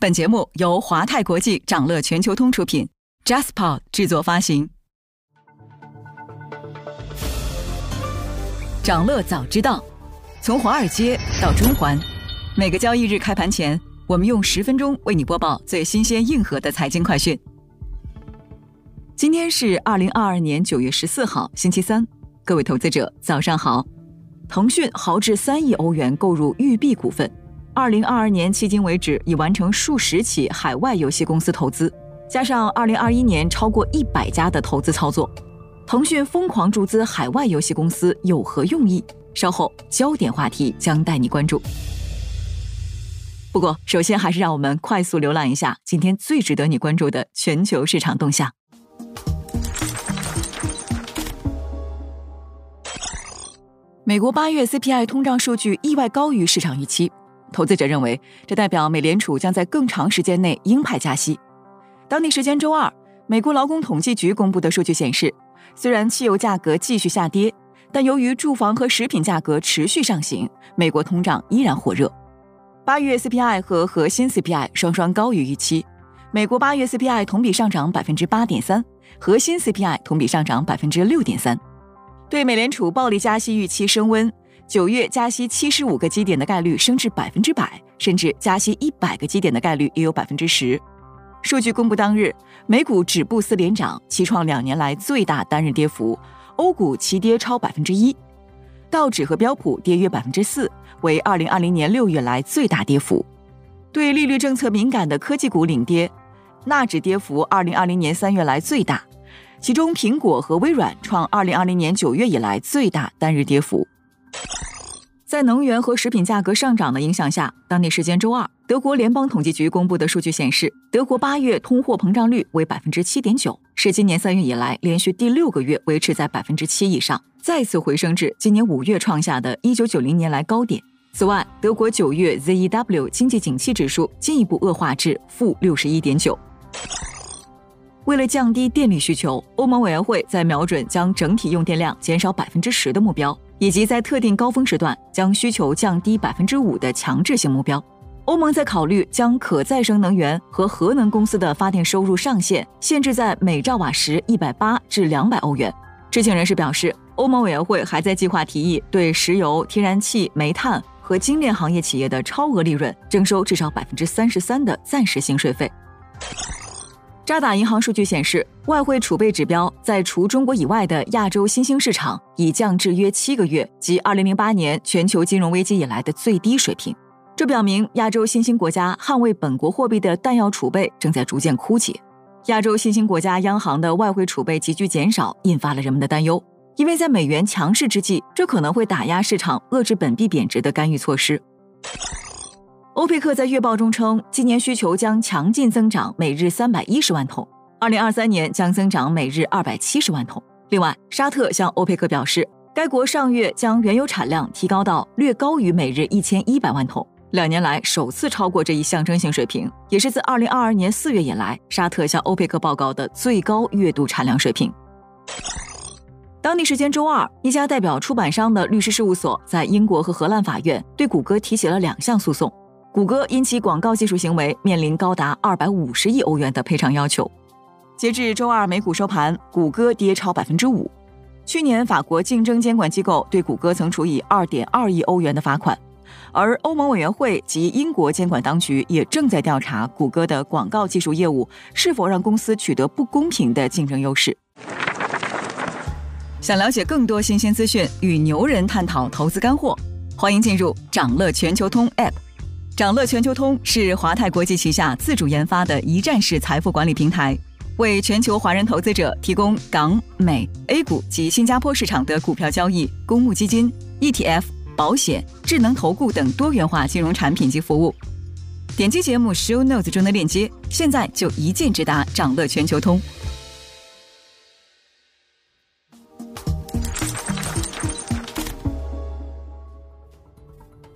本节目由华泰国际掌乐全球通出品，JasPod 制作发行。掌乐早知道，从华尔街到中环，每个交易日开盘前，我们用十分钟为你播报最新鲜、硬核的财经快讯。今天是二零二二年九月十四号，星期三，各位投资者早上好。腾讯豪掷三亿欧元购入育碧股份。二零二二年迄今为止，已完成数十起海外游戏公司投资，加上二零二一年超过一百家的投资操作，腾讯疯狂注资海外游戏公司有何用意？稍后焦点话题将带你关注。不过，首先还是让我们快速浏览一下今天最值得你关注的全球市场动向。美国八月 CPI 通胀数据意外高于市场预期。投资者认为，这代表美联储将在更长时间内鹰派加息。当地时间周二，美国劳工统计局公布的数据显示，虽然汽油价格继续下跌，但由于住房和食品价格持续上行，美国通胀依然火热。八月 CPI 和核心 CPI 双双高于预期。美国八月 CPI 同比上涨百分之八点三，核心 CPI 同比上涨百分之六点三。对美联储暴力加息预期升温。九月加息七十五个基点的概率升至百分之百，甚至加息一百个基点的概率也有百分之十。数据公布当日，美股止步四连涨，其创两年来最大单日跌幅；欧股齐跌超百分之一，道指和标普跌约百分之四，为二零二零年六月来最大跌幅。对利率政策敏感的科技股领跌，纳指跌幅二零二零年三月来最大，其中苹果和微软创二零二零年九月以来最大单日跌幅。在能源和食品价格上涨的影响下，当地时间周二，德国联邦统计局公布的数据显示，德国八月通货膨胀率为百分之七点九，是今年三月以来连续第六个月维持在百分之七以上，再次回升至今年五月创下的一九九零年来高点。此外，德国九月 ZEW 经济景气指数进一步恶化至负六十一点九。为了降低电力需求，欧盟委员会在瞄准将整体用电量减少百分之十的目标。以及在特定高峰时段将需求降低百分之五的强制性目标。欧盟在考虑将可再生能源和核能公司的发电收入上限限制在每兆瓦时一百八至两百欧元。知情人士表示，欧盟委员会还在计划提议对石油、天然气、煤炭和精炼行业企业的超额利润征收至少百分之三十三的暂时性税费。渣打银行数据显示，外汇储备指标在除中国以外的亚洲新兴市场已降至约七个月，即二零零八年全球金融危机以来的最低水平。这表明亚洲新兴国家捍卫本国货币的弹药储备正在逐渐枯竭。亚洲新兴国家央行的外汇储备急剧减少，引发了人们的担忧，因为在美元强势之际，这可能会打压市场遏制本币贬值的干预措施。欧佩克在月报中称，今年需求将强劲增长，每日三百一十万桶；二零二三年将增长每日二百七十万桶。另外，沙特向欧佩克表示，该国上月将原油产量提高到略高于每日一千一百万桶，两年来首次超过这一象征性水平，也是自二零二二年四月以来沙特向欧佩克报告的最高月度产量水平。当地时间周二，一家代表出版商的律师事务所在英国和荷兰法院对谷歌提起了两项诉讼。谷歌因其广告技术行为面临高达二百五十亿欧元的赔偿要求。截至周二美股收盘，谷歌跌超百分之五。去年，法国竞争监管机构对谷歌曾处以二点二亿欧元的罚款，而欧盟委员会及英国监管当局也正在调查谷歌的广告技术业务是否让公司取得不公平的竞争优势。想了解更多新鲜资讯，与牛人探讨投资干货，欢迎进入掌乐全球通 App。掌乐全球通是华泰国际旗下自主研发的一站式财富管理平台，为全球华人投资者提供港、美、A 股及新加坡市场的股票交易、公募基金、ETF、保险、智能投顾等多元化金融产品及服务。点击节目 Show Notes 中的链接，现在就一键直达掌乐全球通。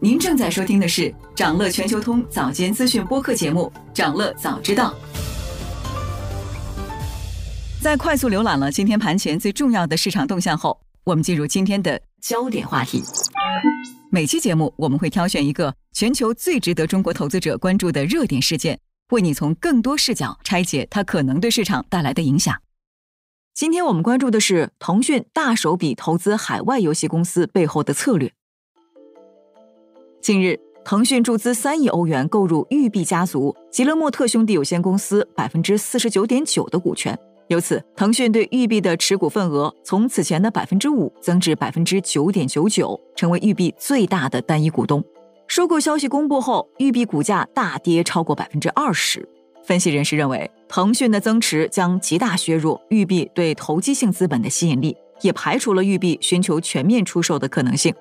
您正在收听的是长乐全球通早间资讯播客节目《长乐早知道》。在快速浏览了今天盘前最重要的市场动向后，我们进入今天的焦点话题。每期节目我们会挑选一个全球最值得中国投资者关注的热点事件，为你从更多视角拆解它可能对市场带来的影响。今天我们关注的是腾讯大手笔投资海外游戏公司背后的策略。近日，腾讯注资三亿欧元购入育碧家族吉勒莫特兄弟有限公司百分之四十九点九的股权，由此，腾讯对育碧的持股份额从此前的百分之五增至百分之九点九九，成为育碧最大的单一股东。收购消息公布后，育碧股价大跌超过百分之二十。分析人士认为，腾讯的增持将极大削弱育碧对投机性资本的吸引力，也排除了育碧寻求全面出售的可能性。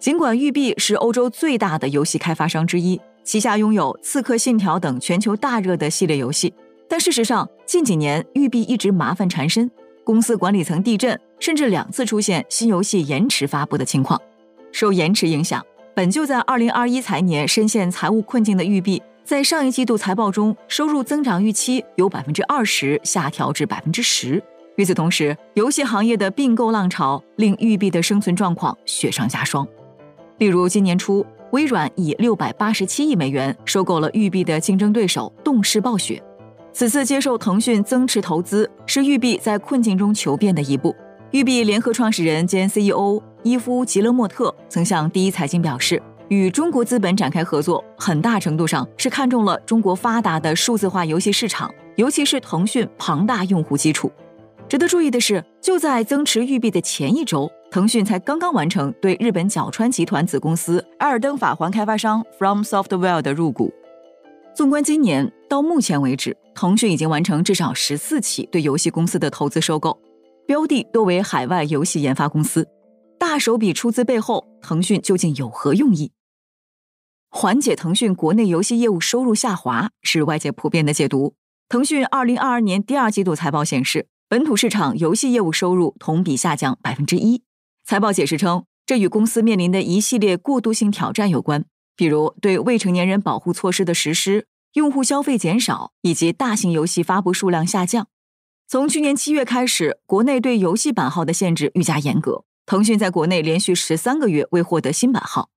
尽管育碧是欧洲最大的游戏开发商之一，旗下拥有《刺客信条》等全球大热的系列游戏，但事实上近几年育碧一直麻烦缠身，公司管理层地震，甚至两次出现新游戏延迟发布的情况。受延迟影响，本就在2021财年深陷财务困境的育碧。在上一季度财报中，收入增长预期由百分之二十下调至百分之十。与此同时，游戏行业的并购浪潮令育碧的生存状况雪上加霜。例如，今年初，微软以六百八十七亿美元收购了育碧的竞争对手动视暴雪。此次接受腾讯增持投资，是育碧在困境中求变的一步。育碧联合创始人兼 CEO 伊夫·吉勒莫特曾向第一财经表示。与中国资本展开合作，很大程度上是看中了中国发达的数字化游戏市场，尤其是腾讯庞大用户基础。值得注意的是，就在增持育碧的前一周，腾讯才刚刚完成对日本角川集团子公司《艾尔登法环》开发商 From Software 的入股。纵观今年到目前为止，腾讯已经完成至少十四起对游戏公司的投资收购，标的多为海外游戏研发公司。大手笔出资背后，腾讯究竟有何用意？缓解腾讯国内游戏业务收入下滑是外界普遍的解读。腾讯二零二二年第二季度财报显示，本土市场游戏业务收入同比下降百分之一。财报解释称，这与公司面临的一系列过渡性挑战有关，比如对未成年人保护措施的实施、用户消费减少以及大型游戏发布数量下降。从去年七月开始，国内对游戏版号的限制愈加严格，腾讯在国内连续十三个月未获得新版号。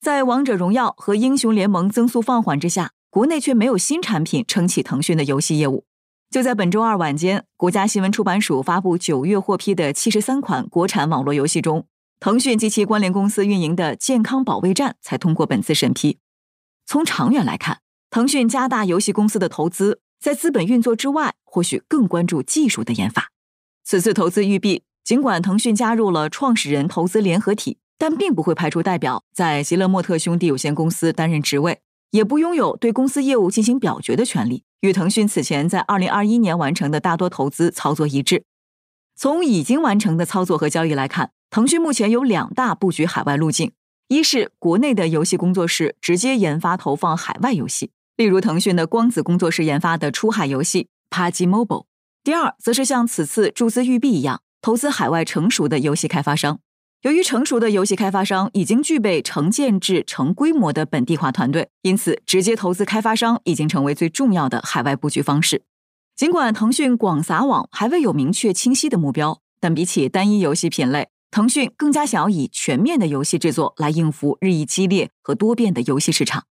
在王者荣耀和英雄联盟增速放缓之下，国内却没有新产品撑起腾讯的游戏业务。就在本周二晚间，国家新闻出版署发布九月获批的七十三款国产网络游戏中，腾讯及其关联公司运营的《健康保卫战》才通过本次审批。从长远来看，腾讯加大游戏公司的投资，在资本运作之外，或许更关注技术的研发。此次投资育碧，尽管腾讯加入了创始人投资联合体。但并不会派出代表在吉勒莫特兄弟有限公司担任职位，也不拥有对公司业务进行表决的权利，与腾讯此前在二零二一年完成的大多投资操作一致。从已经完成的操作和交易来看，腾讯目前有两大布局海外路径：一是国内的游戏工作室直接研发投放海外游戏，例如腾讯的光子工作室研发的出海游戏 PUBG Mobile；第二，则是像此次注资育碧一样，投资海外成熟的游戏开发商。由于成熟的游戏开发商已经具备成建制、成规模的本地化团队，因此直接投资开发商已经成为最重要的海外布局方式。尽管腾讯广撒网还未有明确清晰的目标，但比起单一游戏品类，腾讯更加想要以全面的游戏制作来应付日益激烈和多变的游戏市场。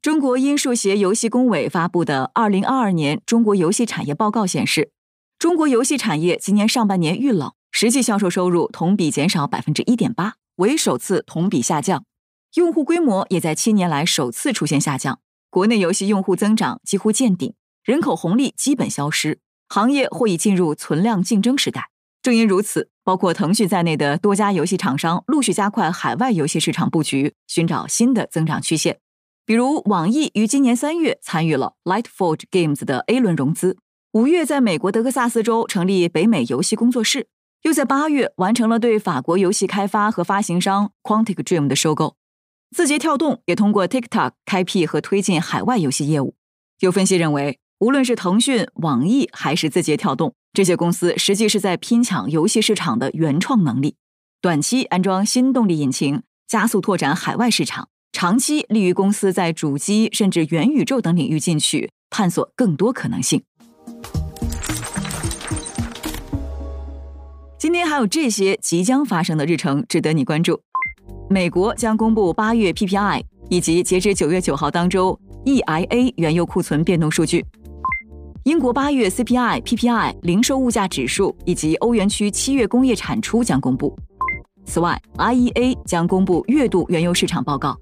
中国音数协游戏工委发布的《二零二二年中国游戏产业报告》显示，中国游戏产业今年上半年遇冷。实际销售收入同比减少百分之一点八，为首次同比下降。用户规模也在七年来首次出现下降。国内游戏用户增长几乎见顶，人口红利基本消失，行业或已进入存量竞争时代。正因如此，包括腾讯在内的多家游戏厂商陆续加快海外游戏市场布局，寻找新的增长曲线。比如，网易于今年三月参与了 Lightforge Games 的 A 轮融资，五月在美国德克萨斯州成立北美游戏工作室。又在八月完成了对法国游戏开发和发行商 Quantic Dream 的收购，字节跳动也通过 TikTok 开辟和推进海外游戏业务。有分析认为，无论是腾讯、网易还是字节跳动，这些公司实际是在拼抢游戏市场的原创能力。短期安装新动力引擎，加速拓展海外市场；长期利于公司在主机甚至元宇宙等领域进取，探索更多可能性。今天还有这些即将发生的日程值得你关注：美国将公布八月 PPI，以及截至九月九号当周 EIA 原油库存变动数据。英国八月 CPI、PPI、零售物价指数以及欧元区七月工业产出将公布。此外，IEA 将公布月度原油市场报告。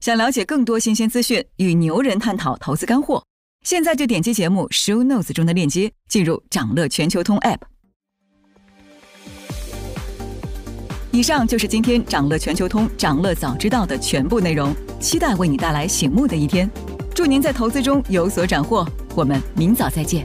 想了解更多新鲜资讯，与牛人探讨投资干货，现在就点击节目 Show Notes 中的链接，进入掌乐全球通 App。以上就是今天掌乐全球通掌乐早知道的全部内容，期待为你带来醒目的一天。祝您在投资中有所斩获，我们明早再见。